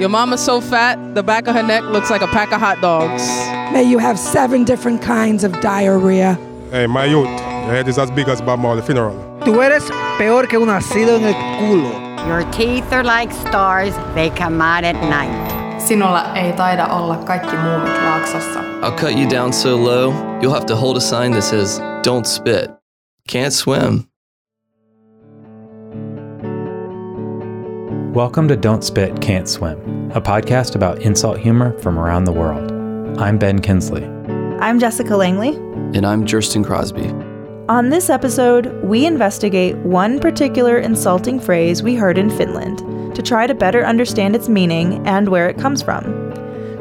Your mama's so fat, the back of her neck looks like a pack of hot dogs. May you have seven different kinds of diarrhea. Hey, my youth, your head is as big as Bob Marley funeral. Tú eres peor que un nacido en el culo. Your teeth are like stars, they come out at night. Sinulla ei taida olla kaikki muumit Laaksossa. I'll cut you down so low, you'll have to hold a sign that says, Don't spit. Can't swim. Welcome to Don't Spit, Can't Swim, a podcast about insult humor from around the world. I'm Ben Kinsley. I'm Jessica Langley. And I'm Jurston Crosby. On this episode, we investigate one particular insulting phrase we heard in Finland to try to better understand its meaning and where it comes from.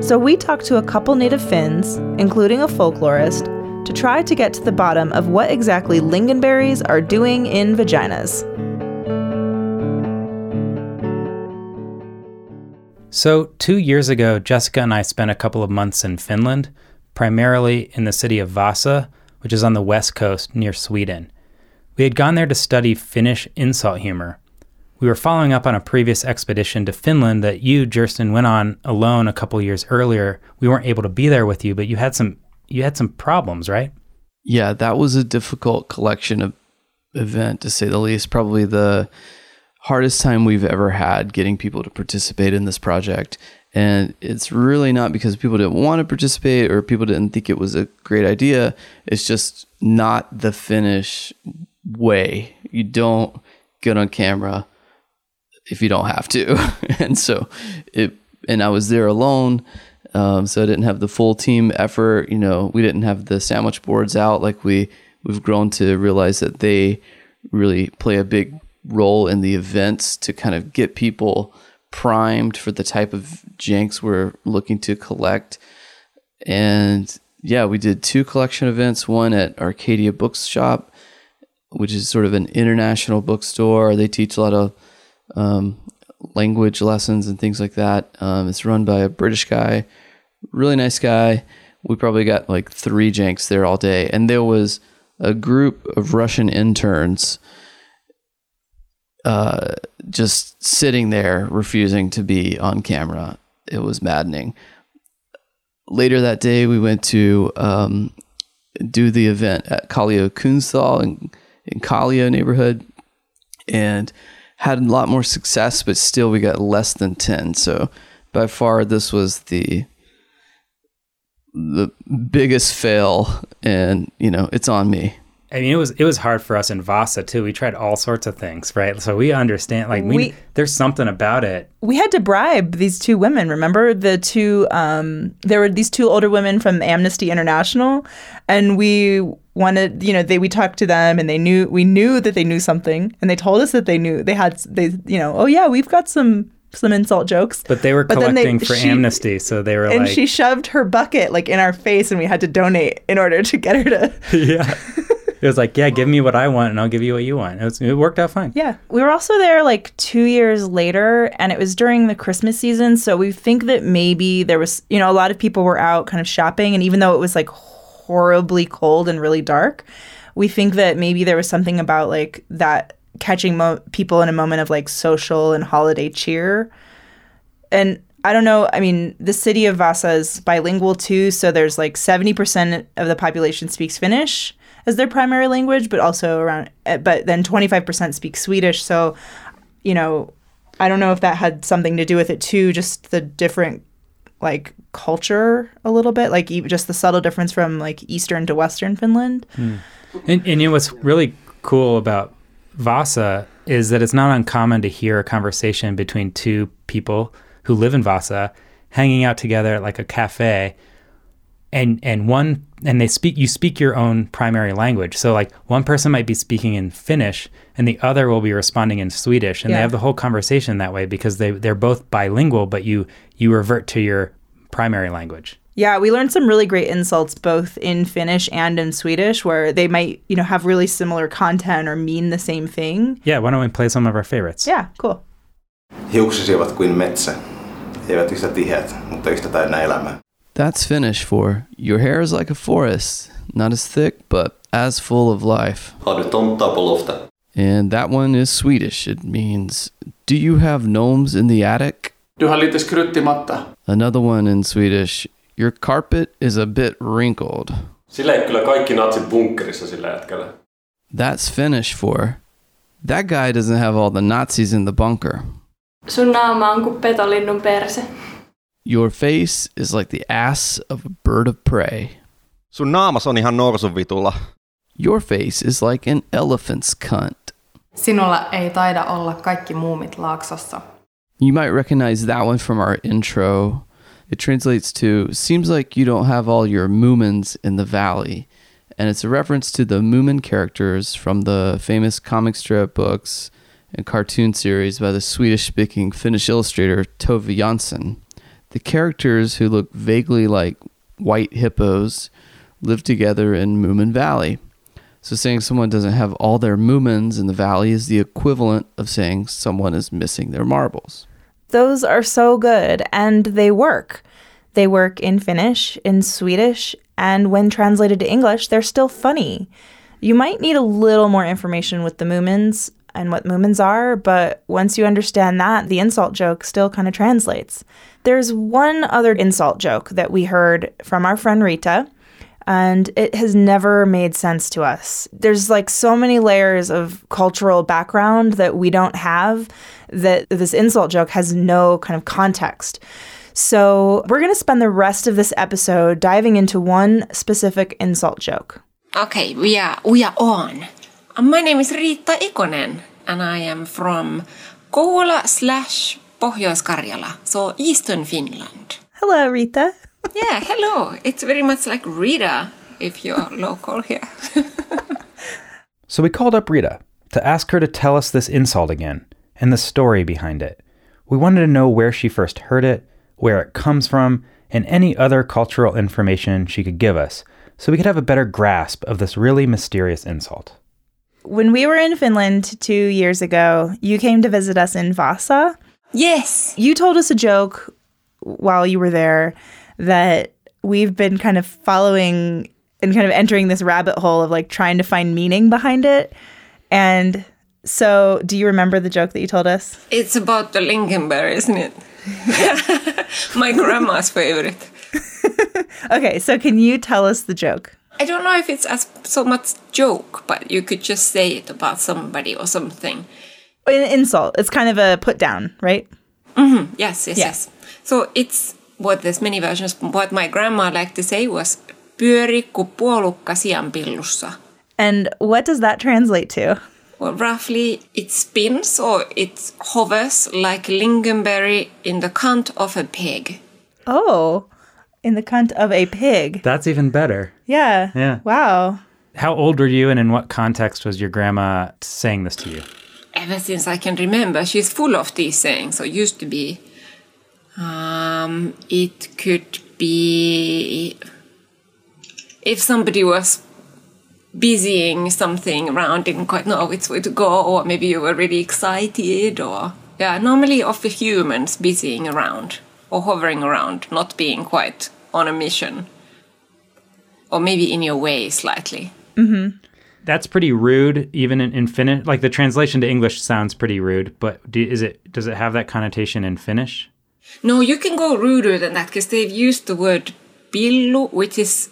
So we talked to a couple native Finns, including a folklorist, to try to get to the bottom of what exactly lingonberries are doing in vaginas. So, two years ago, Jessica and I spent a couple of months in Finland, primarily in the city of Vasa, which is on the west coast near Sweden. We had gone there to study Finnish insult humor. We were following up on a previous expedition to Finland that you, Jurston, went on alone a couple years earlier. We weren't able to be there with you, but you had some you had some problems, right? Yeah, that was a difficult collection of event to say the least. Probably the hardest time we've ever had getting people to participate in this project. And it's really not because people didn't want to participate or people didn't think it was a great idea. It's just not the Finnish way. You don't get on camera if you don't have to. and so it, and I was there alone. Um, so I didn't have the full team effort. You know, we didn't have the sandwich boards out like we, we've grown to realize that they really play a big role in the events to kind of get people primed for the type of janks we're looking to collect. And yeah, we did two collection events, one at Arcadia Bookshop, which is sort of an international bookstore. They teach a lot of um, language lessons and things like that. Um, it's run by a British guy, really nice guy. We probably got like three janks there all day. And there was a group of Russian interns uh, just sitting there refusing to be on camera. It was maddening. Later that day, we went to um, do the event at Kallio Kunsthal in, in Kallio neighborhood and had a lot more success, but still we got less than 10. So by far, this was the the biggest fail and you know it's on me I mean, it was it was hard for us in Vasa too. We tried all sorts of things, right? So we understand, like, we, we there's something about it. We had to bribe these two women. Remember the two? Um, there were these two older women from Amnesty International, and we wanted, you know, they we talked to them, and they knew we knew that they knew something, and they told us that they knew they had they, you know, oh yeah, we've got some some insult jokes. But they were but collecting they, for she, Amnesty, so they were and like, she shoved her bucket like in our face, and we had to donate in order to get her to. yeah. It was like, yeah, give me what I want and I'll give you what you want. It, was, it worked out fine. Yeah. We were also there like two years later and it was during the Christmas season. So we think that maybe there was, you know, a lot of people were out kind of shopping. And even though it was like horribly cold and really dark, we think that maybe there was something about like that catching mo- people in a moment of like social and holiday cheer. And I don't know. I mean, the city of Vasa is bilingual too. So there's like 70% of the population speaks Finnish as their primary language, but also around, eh, but then 25% speak Swedish. So, you know, I don't know if that had something to do with it too, just the different like culture a little bit, like even just the subtle difference from like Eastern to Western Finland. Hmm. And, and you know, what's really cool about Vasa is that it's not uncommon to hear a conversation between two people who live in Vasa hanging out together at like a cafe and and one and they speak you speak your own primary language so like one person might be speaking in finnish and the other will be responding in swedish and yeah. they have the whole conversation that way because they they're both bilingual but you you revert to your primary language yeah, we learned some really great insults both in Finnish and in Swedish where they might, you know, have really similar content or mean the same thing. Yeah, why don't we play some of our favorites? Yeah, cool. Hiuksisi ovat kuin metsä. Eivät yhtä tiheät, mutta yhtä täynnä elämää. That's Finnish for your hair is like a forest, not as thick, but as full of life. And that one is Swedish. It means, do you have gnomes in the attic? Du har lite skruttig matta. Another one in Swedish. Your carpet is a bit wrinkled. Sillä ei kyllä kaikki natsit bunkkerissa sillä jätkällä. That's Finnish for. That guy doesn't have all the Nazis in the bunker. Sun naama on kuin petolinnun perse. Your face is like the ass of a bird of prey. Sun naamas on ihan norsun vitulla. Your face is like an elephant's cunt. Sinulla ei taida olla kaikki muumit laaksossa. You might recognize that one from our intro. It translates to seems like you don't have all your Moomins in the valley. And it's a reference to the Moomin characters from the famous comic strip books and cartoon series by the Swedish speaking Finnish illustrator Tove Jansson. The characters who look vaguely like white hippos live together in Moomin Valley. So saying someone doesn't have all their Moomins in the valley is the equivalent of saying someone is missing their marbles. Those are so good and they work. They work in Finnish, in Swedish, and when translated to English, they're still funny. You might need a little more information with the Moomins and what Moomins are, but once you understand that, the insult joke still kind of translates. There's one other insult joke that we heard from our friend Rita, and it has never made sense to us. There's like so many layers of cultural background that we don't have that this insult joke has no kind of context. So, we're going to spend the rest of this episode diving into one specific insult joke. Okay, we are we are on. Uh, My name is Riitta Ikonen, and I am from Kouvola slash Pohjois-Karjala, so Eastern Finland. Hello, Rita. Yeah, hello. It's very much like Rita if you're local here. So we called up Rita to ask her to tell us this insult again and the story behind it. We wanted to know where she first heard it, where it comes from, and any other cultural information she could give us so we could have a better grasp of this really mysterious insult. When we were in Finland two years ago, you came to visit us in Vasa. Yes. You told us a joke while you were there that we've been kind of following and kind of entering this rabbit hole of like trying to find meaning behind it. And so, do you remember the joke that you told us? It's about the lingonberry, isn't it? My grandma's favorite. Okay, so can you tell us the joke? I don't know if it's as so much joke, but you could just say it about somebody or something. An insult. It's kind of a put down, right? hmm Yes, yes, Yeah. yes. So it's what there's many versions. What my grandma liked to say was pyöri ku puolukka sianpillussa. And what does that translate to? Well, roughly it spins or it hovers like lingonberry in the cunt of a pig. Oh, in the cunt of a pig. That's even better. Yeah. Yeah. Wow. How old were you and in what context was your grandma saying this to you? Ever since I can remember, she's full of these sayings. So it used to be, um, it could be if somebody was busying something around, didn't quite know which way to go, or maybe you were really excited, or yeah, normally of the humans busying around or hovering around, not being quite on a mission, or maybe in your way slightly. Mm-hmm. That's pretty rude, even in, in Finnish. Like the translation to English sounds pretty rude, but do, is it does it have that connotation in Finnish? No, you can go ruder than that because they've used the word pillu, which is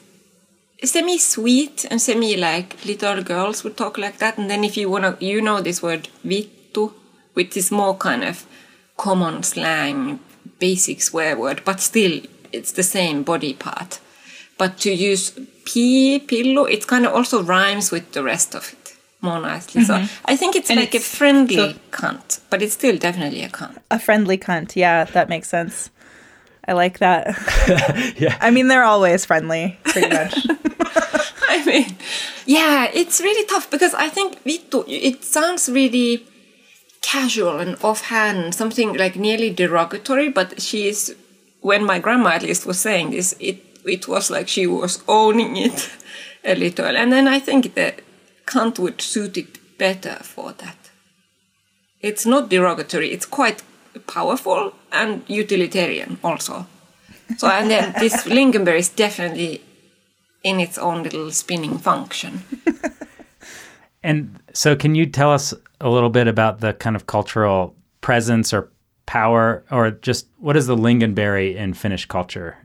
semi sweet and semi like little girls would talk like that. And then if you wanna, you know this word vittu, which is more kind of common slang, basic swear word, but still it's the same body part. But to use pi pillu, it kind of also rhymes with the rest of it more nicely. So Mhm. I think it's And like it's- a friendly so- cunt, but it's still definitely a cunt. A friendly cunt. Yeah, that makes sense. I like that. yeah. I mean, they're always friendly, pretty much. I mean, yeah, it's really tough because I think vittu, it sounds really casual and offhand, something like nearly derogatory, but she's, when my grandma at least was saying this, it, it was like she was owning it a little. And then I think that cunt would suit it better for that. It's not derogatory, it's quite powerful and utilitarian also. So, and then this lingonberry is definitely in its own little spinning function. And so, can you tell us a little bit about the kind of cultural presence or power or just what is the lingonberry in Finnish culture?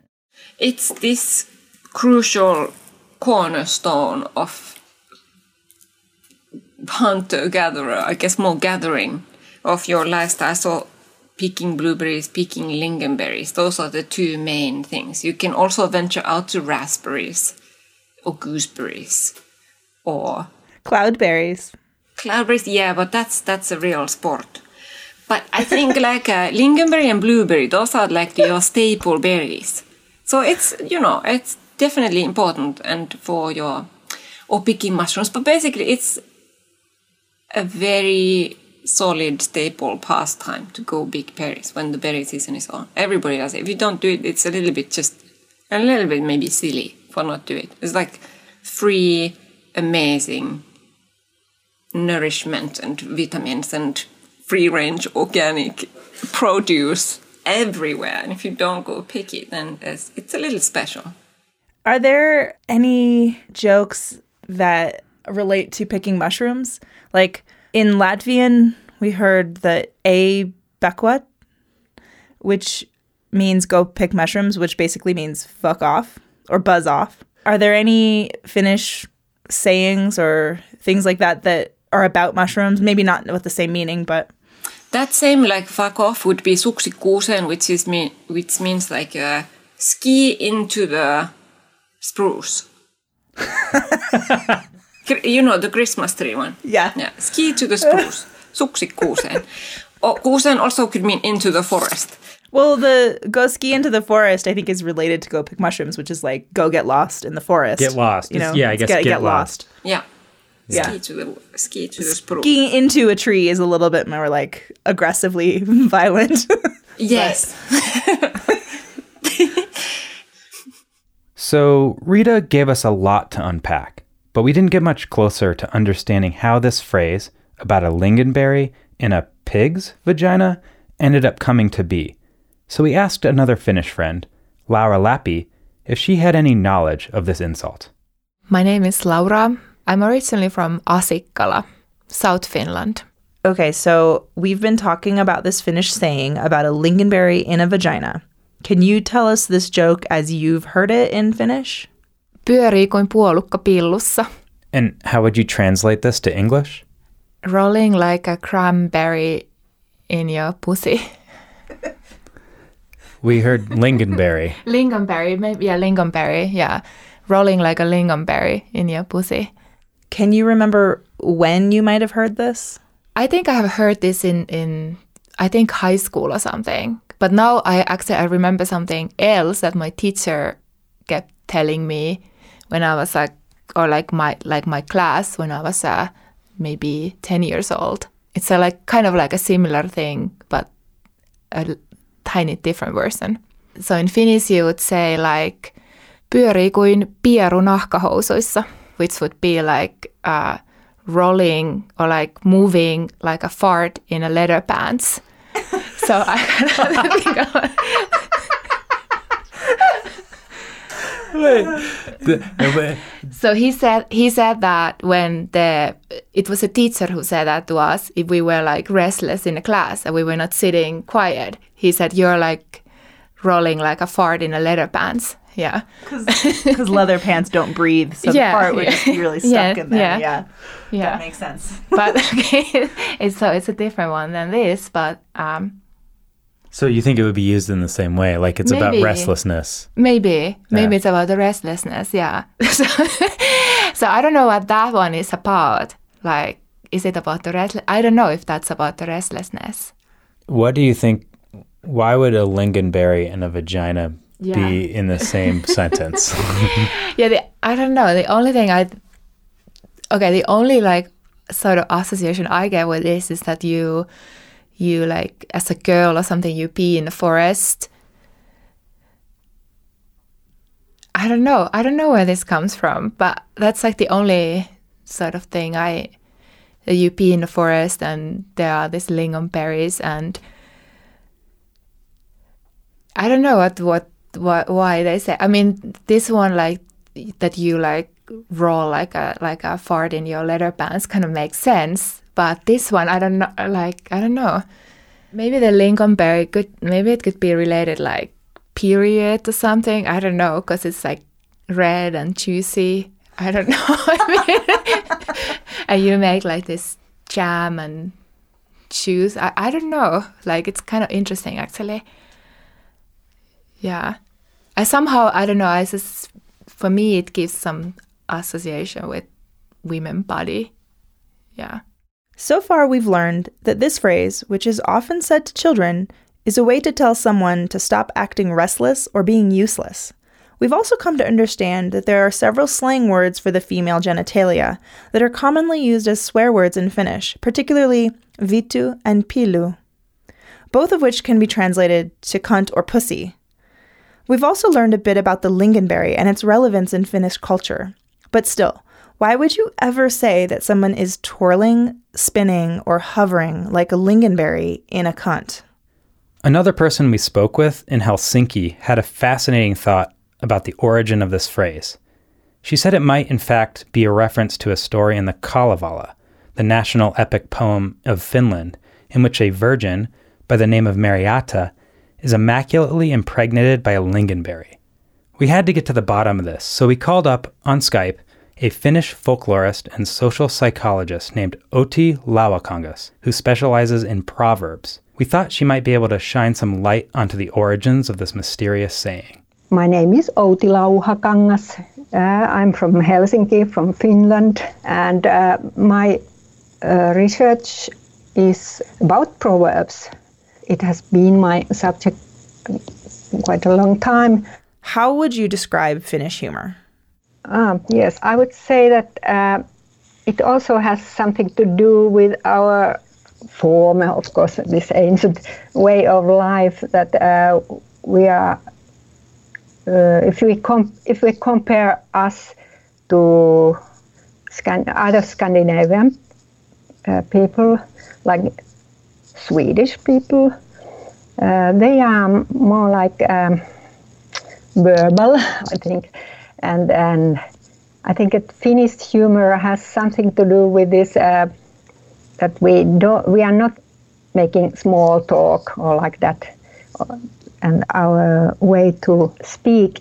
It's this crucial cornerstone of hunter gatherer, I guess more gathering of your lifestyle. So picking blueberries, picking lingonberries, those are the two main things. You can also venture out to raspberries or gooseberries or Cloudberries. cloudberries. Yeah, but that's that's a real sport. But I think like uh, lingonberry and blueberry, those are like your staple berries. So it's you know it's definitely important and for your or picking mushrooms. But basically, it's a very solid staple pastime to go big berries when the berry season is on. Everybody does it. If you don't do it, it's a little bit just a little bit maybe silly for not do it. It's like free, amazing nourishment and vitamins and free range organic produce everywhere. And if you don't go pick it, then it's, it's a little special. Are there any jokes that relate to picking mushrooms? Like in Latvian, we heard the a bekwat, which means go pick mushrooms, which basically means fuck off or buzz off. Are there any Finnish sayings or things like that that are about mushrooms? Maybe not with the same meaning, but That same like fuck off would be suksi kuuseen, which is mean, which means like uh, ski into the spruce. You know the Christmas tree one. Yeah. Yeah. Ski to the spruce. Suksi kuuseen. Or kuusen also could mean into the forest. Well, the go ski into the forest, I think, is related to go pick mushrooms, which is like go get lost in the forest. Get lost. You know, yeah, I guess gotta get lost. Yeah. Yeah. Ski to the ski to the spruce. Skiing into a tree is a little bit more like aggressively violent. Yes. So, Rita gave us a lot to unpack, but we didn't get much closer to understanding how this phrase about a lingonberry in a pig's vagina ended up coming to be. So, we asked another Finnish friend, Laura Lappi, if she had any knowledge of this insult. My name is Laura. I'm originally from Asikkala, South Finland. Okay, so we've been talking about this Finnish saying about a lingonberry in a vagina. Can you tell us this joke as you've heard it in Finnish? Pyörii kuin puolukka pillussa. And how would you translate this to English? Rolling like a cranberry in your pussy. We heard lingonberry. Lingonberry, maybe yeah, lingonberry, yeah. Rolling like a lingonberry in your pussy. Can you remember when you might have heard this? I think I have heard this in in I think high school or something. But now I actually I remember something else that my teacher kept telling me when I was like or like my like my class when I was uh, maybe 10 years old. It's a like kind of like a similar thing but a tiny different version. So in Finnish you would say like pyörii kuin pieru nahkahousuissa, which would be like uh, rolling or like moving like a fart in a leather pants. so I kind of think of So he said he said that when the it was a teacher who said that to us if we were like restless in a class and we were not sitting quiet. He said you're like rolling like a fart in a leather pants. Yeah. Because leather pants don't breathe, so Yeah, the fart would yeah. just be really stuck Yeah, in there. yeah. Yeah. Yeah. That makes sense. but okay, it's so it's a different one than this, but um So you think it would be used in the same way, like it's about restlessness? Maybe. Maybe it's about the restlessness, yeah. so, so I don't know what that one is about. Like, is it about the restless? I don't know if that's about the restlessness. What do you think? Why would a lingonberry and a vagina Yeah. be in the same sentence? Yeah, the, I don't know. The only thing I, okay, the only like sort of association I get with this is that you, you like as a girl or something, you pee in the forest. I don't know. I don't know where this comes from, but that's like the only sort of thing I. You pee in the forest, and there are these lingonberries, and I don't know what what what why they say. I mean, this one like that you like roll like a like a fart in your leather pants kind of makes sense, but this one I don't know. Like I don't know. Maybe the lingonberry could maybe it could be related like period or something. I don't know because it's like red and juicy. I don't know. I mean, and you make like this jam and juice. I, I don't know. Like it's kind of interesting actually. Yeah. I somehow I don't know. I just for me it gives some association with women body. Yeah. So far, we've learned that this phrase, which is often said to children, is a way to tell someone to stop acting restless or being useless. We've also come to understand that there are several slang words for the female genitalia that are commonly used as swear words in Finnish, particularly vittu and pillu, both of which can be translated to cunt or pussy. We've also learned a bit about the lingonberry and its relevance in Finnish culture. But still, why would you ever say that someone is twirling, spinning, or hovering like a lingonberry in a cunt? Another person we spoke with in Helsinki had a fascinating thought about the origin of this phrase. She said it might, in fact, be a reference to a story in the Kalevala, the national epic poem of Finland, in which a virgin, by the name of Marjatta, is immaculately impregnated by a lingonberry. We had to get to the bottom of this, so we called up on Skype a Finnish folklorist and social psychologist named Outi Lauhakangas, who specializes in proverbs. We thought she might be able to shine some light onto the origins of this mysterious saying. My name is Outi Lauhakangas. Uh, I'm from Helsinki, from Finland, and uh, my uh, research is about proverbs. It has been my subject quite a long time. How would you describe Finnish humor? Um, yes, I would say that uh, it also has something to do with our form, of course, this ancient way of life that uh, we are. Uh, if we com- if we compare us to Scan- other Scandinavian uh, people, like Swedish people, uh, they are more like um, verbal, I think and and I think that Finnish humor has something to do with this uh, that we don't we are not making small talk or like that, and our way to speak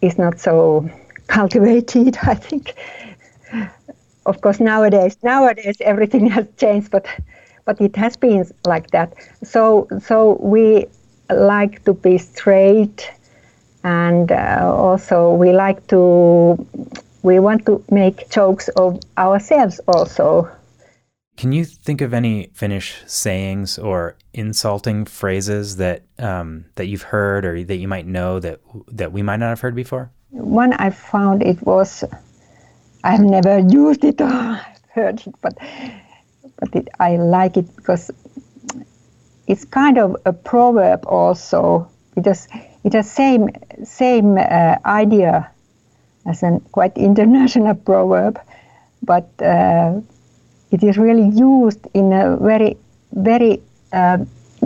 is not so cultivated. I think. Of course, nowadays nowadays everything has changed, but but it has been like that. So so we like to be straight and uh, also we like to we want to make jokes of ourselves also can you think of any finnish sayings or insulting phrases that um, that you've heard or that you might know that that we might not have heard before one i found it was i've never used it or heard it but but it, i like it because it's kind of a proverb also because it has same same uh, idea as a quite international proverb, but uh, it is really used in a very very uh,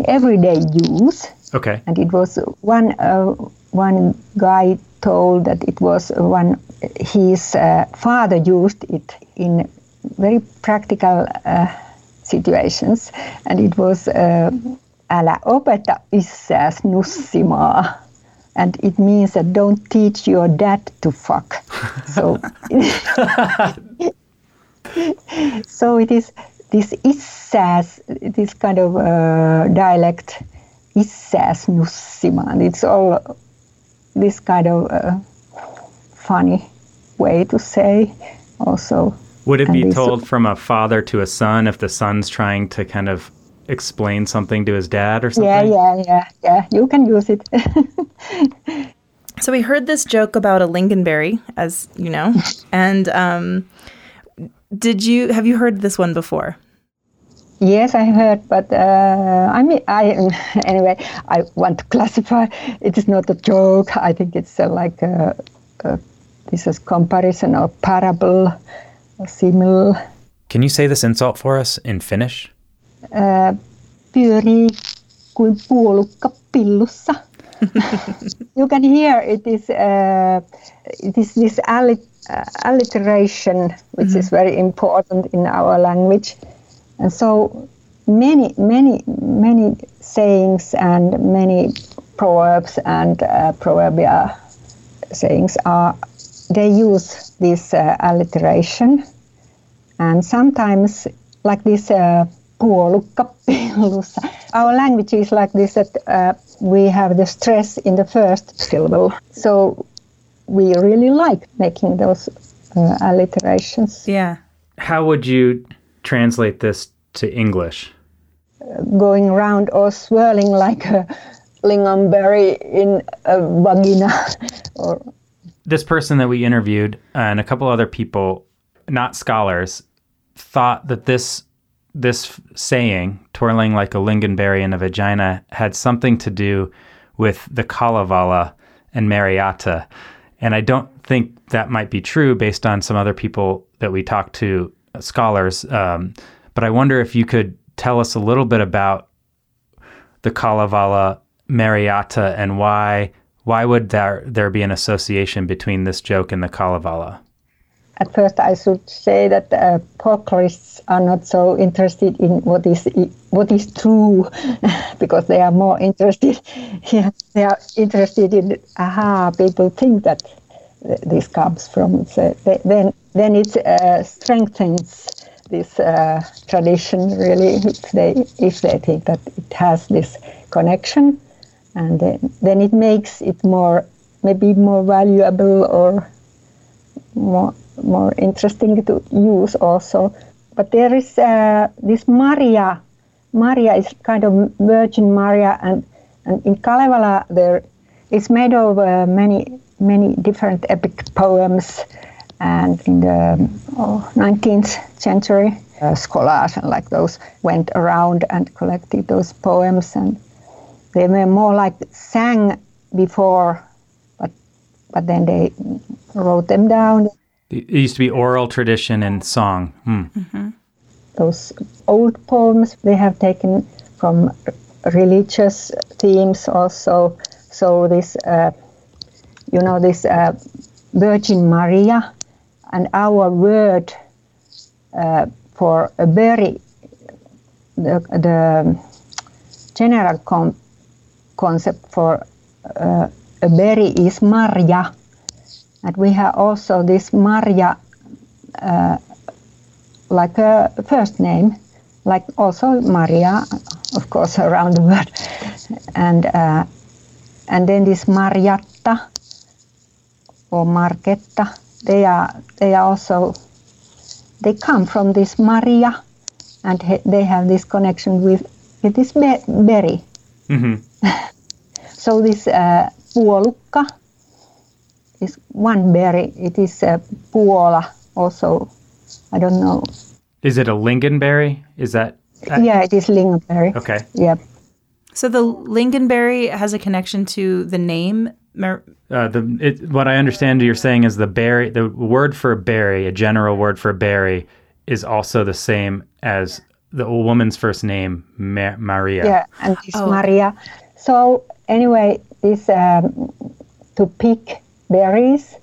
everyday use. Okay. And it was one uh, one guy told that it was one his uh, father used it in very practical uh, situations, and it was. Älä opeta isääs nussimaa and it means that don't teach your dad to fuck. so, so it is this issas, this kind of uh, dialect, issas nussimaan. It's all this kind of uh, funny way to say also. Would it be told from a father to a son if the son's trying to kind of explain something to his dad or something? Yeah, yeah, yeah, yeah. You can use it. so we heard this joke about a lingonberry, as you know, and um, did you have you heard this one before? Yes, I heard, but uh, I mean, I anyway, I want to classify. It is not a joke. I think it's uh, like a, a, this is comparison or parable, or simile. Can you say this insult for us in Finnish? pyörii kuin puolukka pillussa. you can hear it is uh, it is this alliteration which mm-hmm. is very important in our language, and so many, many, many sayings and many proverbs and uh, proverbia sayings are they use this uh, alliteration and sometimes like this uh. Our language is like this that uh, we have the stress in the first syllable. So we really like making those uh, alliterations. Yeah. How would you translate this to English? Going around or swirling like a lingonberry in a vagina or This person that we interviewed and a couple other people, not scholars, thought that this this saying, twirling like a lingonberry in a vagina, had something to do with the Kalevala and Marjatta. And I don't think that might be true based on some other people that we talked to, uh, scholars. Um, but I wonder if you could tell us a little bit about the Kalevala Marjatta and why why would there there be an association between this joke and the Kalevala? At first, I should say that uh, folklorists are not so interested in what is what is true, because they are more interested. Yeah, they are interested in aha. People think that this comes from. So they, then then it uh, strengthens this uh, tradition really if they if they think that it has this connection, and then, then it makes it more maybe more valuable or more more interesting to use also. But there is uh, this Maria. Maria is kind of Virgin Maria, and, and in Kalevala there it's made of uh, many many different epic poems. And in the oh, 19th century, uh, scholars and like those went around and collected those poems, and they were more like sang before, but but then they wrote them down It used to be oral tradition and song. Hmm. those old poems they have taken from religious themes also. So this, uh, you know, this uh, Virgin Maria, and our word uh, for a berry, the, the general con- concept for uh, a berry is Maria, and we have also this Maria uh, like a first name, like also Maria, of course, around the world, and uh, and then this Mariatta or Marketta, they are they are also they come from this Maria, and he- they have this connection with with this be- berry. hmm So this uh, puolukka is one berry. It is uh, puola also. I don't know. Is it a lingonberry? Is that yeah, it is lingonberry. okay? Yep. So the lingonberry has a connection to the name. Mar- Uh, the it, what I understand you're saying is the berry, the word for a berry, a general word for a berry, is also the same as the old woman's first name, Ma- Maria. Yeah, and this Oh. Maria. So anyway, this um, to pick berries,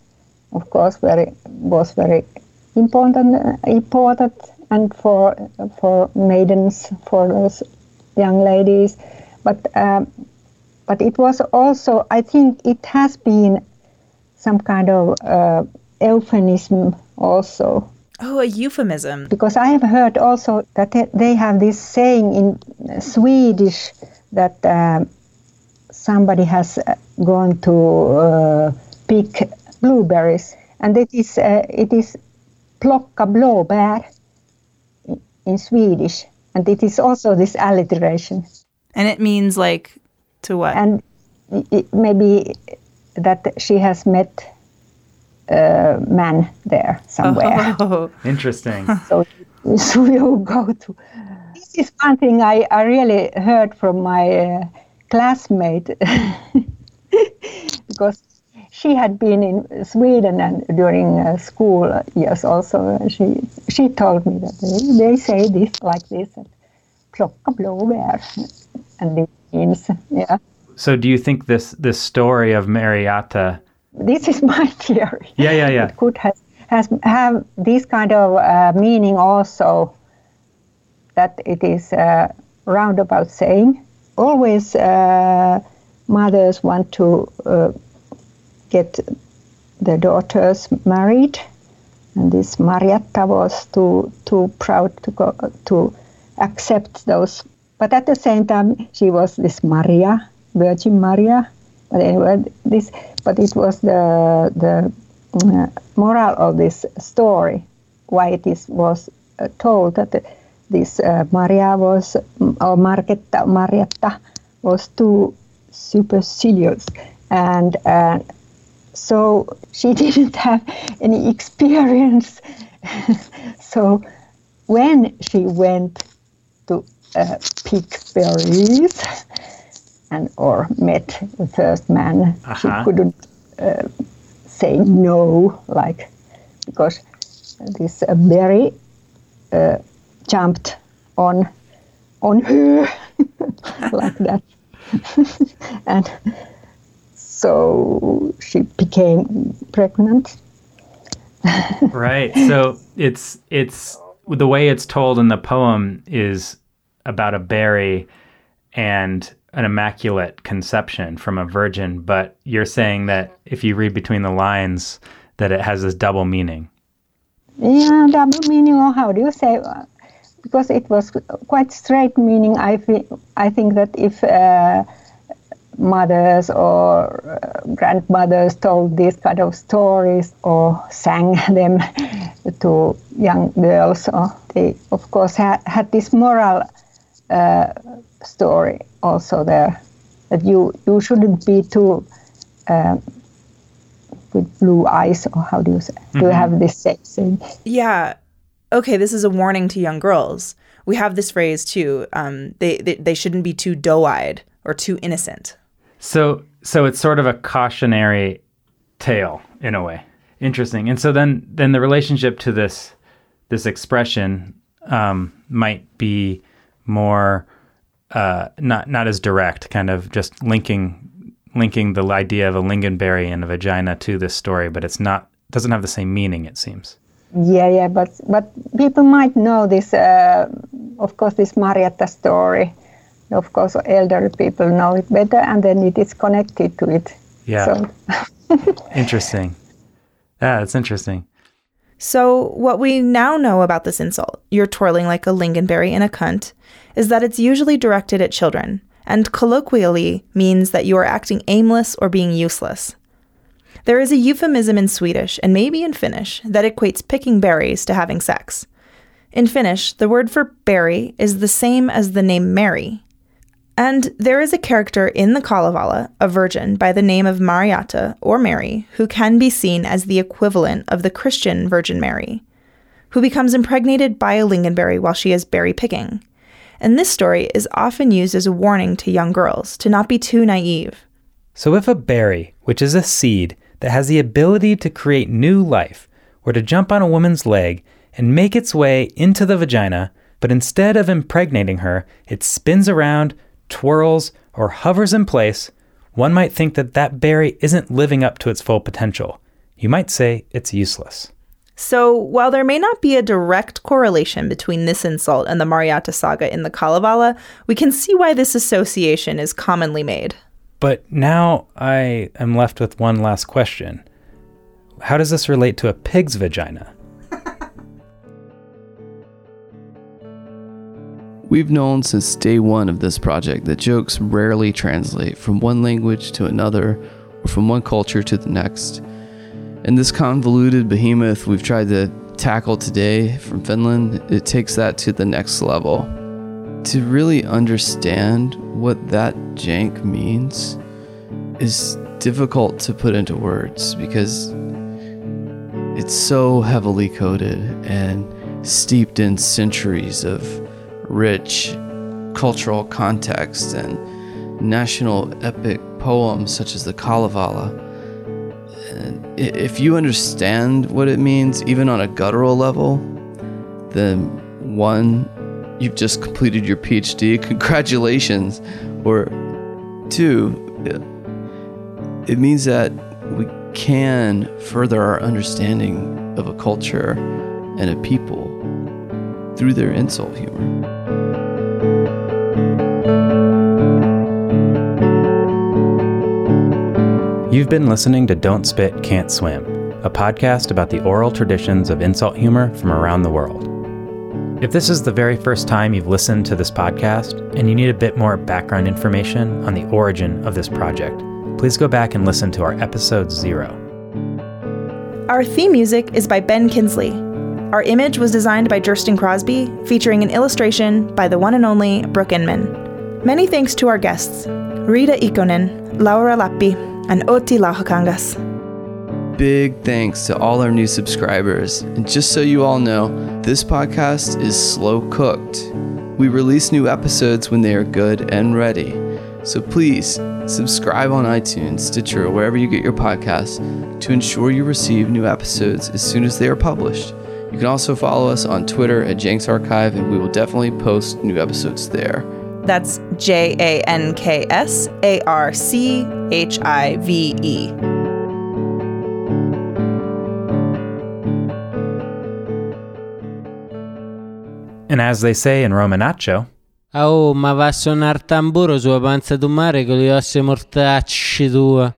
of course, very was very important. Uh, important, and for for maidens, for those young ladies, but um, but it was also, I think, it has been some kind of uh, euphemism also oh, a euphemism. because I have heard also that they- they have this saying in Swedish that um, somebody has uh, gone to uh, pick blueberries, and it is uh, it is plocka blåbär in- in Swedish, and it is also this alliteration. And it means like to what? And i- i- maybe that she has met a man there somewhere. Oh. Interesting. so, so you go to. This is one thing I, I really heard from my uh, classmate because she had been in Sweden and during uh, school years also. She she told me that they, they say this like this, plocka blåbär, and it means yeah. So, do you think this this story of Marjatta? This is my theory. Yeah, yeah, yeah. could have has have this kind of uh, meaning also that it is a roundabout saying. Always uh, mothers want to uh, get their daughters married, and this Marietta was too too proud to go to accept those. But at the same time, she was this Maria, Virgin Maria. But anyway, this. But it was the the uh, moral of this story, why it is was uh, told that this uh, Maria was or Margetta Marietta was too supercilious and uh, so she didn't have any experience. so when she went to uh, pick berries and or met the first man, Uh-huh. she couldn't uh, say no, like because this uh, berry uh, jumped on on her like that, and so she became pregnant. right. So it's it's the way it's told in the poem is about a berry and an immaculate conception from a virgin, but you're saying that if you read between the lines that it has this double meaning. Yeah, double meaning, or how do you say? Uh, Because it was quite straight meaning. I thi- I think that if uh, mothers or uh, grandmothers told these kind of stories or sang them to young girls, or they of course ha- had this moral uh, story also there that you you shouldn't be too. Uh, with blue eyes, or how do you say? Do you have this say- saying? Yeah. Okay, this is a warning to young girls. We have this phrase too. Um, they, they they shouldn't be too doe-eyed or too innocent. So so it's sort of a cautionary tale in a way. Interesting. And so then then the relationship to this this expression um, might be more uh, not not as direct, kind of just linking linking the idea of a lingonberry and a vagina to this story, but it's not doesn't have the same meaning. It seems. Yeah, yeah, but but people might know this. Uh, of course, this Marietta story. Of course, elderly people know it better, and then it is connected to it. Yeah. So, Interesting. Yeah, it's interesting. So, what we now know about this insult, you're twirling like a lingonberry in a cunt, is that it's usually directed at children, and colloquially means that you are acting aimless or being useless. There is a euphemism in Swedish, and maybe in Finnish, that equates picking berries to having sex. In Finnish, the word for berry is the same as the name Mary. And there is a character in the Kalevala, a virgin by the name of Marietta or Mary, who can be seen as the equivalent of the Christian Virgin Mary, who becomes impregnated by a lingonberry while she is berry picking. And this story is often used as a warning to young girls to not be too naive. So, if a berry, which is a seed that has the ability to create new life, or to jump on a woman's leg and make its way into the vagina, but instead of impregnating her, it spins around, twirls, or hovers in place, one might think that that berry isn't living up to its full potential. You might say it's useless. So, while there may not be a direct correlation between this insult and the Marietta saga in the Kalevala, we can see why this association is commonly made. But now I am left with one last question. How does this relate to a pig's vagina? We've known since day one of this project that jokes rarely translate from one language to another or from one culture to the next. And this convoluted behemoth we've tried to tackle today from Finland, it takes that to the next level. To really understand what that jank means is difficult to put into words because it's so heavily coded and steeped in centuries of rich cultural context and national epic poems such as the Kalevala. And if you understand what it means, even on a guttural level, then one, you've just completed your PhD. Congratulations. Or two, it means that we can further our understanding of a culture and a people through their insult humor. You've been listening to Don't Spit, Can't Swim, a podcast about the oral traditions of insult humor from around the world. If this is the very first time you've listened to this podcast and you need a bit more background information on the origin of this project, please go back and listen to our episode zero. Our theme music is by Ben Kinsley. Our image was designed by Jurston Crosby, featuring an illustration by the one and only Brooke Inman. Many thanks to our guests Rita Ikonen, Laura Lappi, and Outi Lauhakangas. Big thanks to all our new subscribers. And just so you all know, this podcast is slow cooked. We release new episodes when they are good and ready. So please subscribe on iTunes, Stitcher, or wherever you get your podcasts to ensure you receive new episodes as soon as they are published. You can also follow us on Twitter at Janks Archive, and we will definitely post new episodes there. That's J A N K S A R C H I V E. And as they say in Romanaccio, Oh, ma va a suonare tamburo sulla panza di mare con le ossa mortacci tua.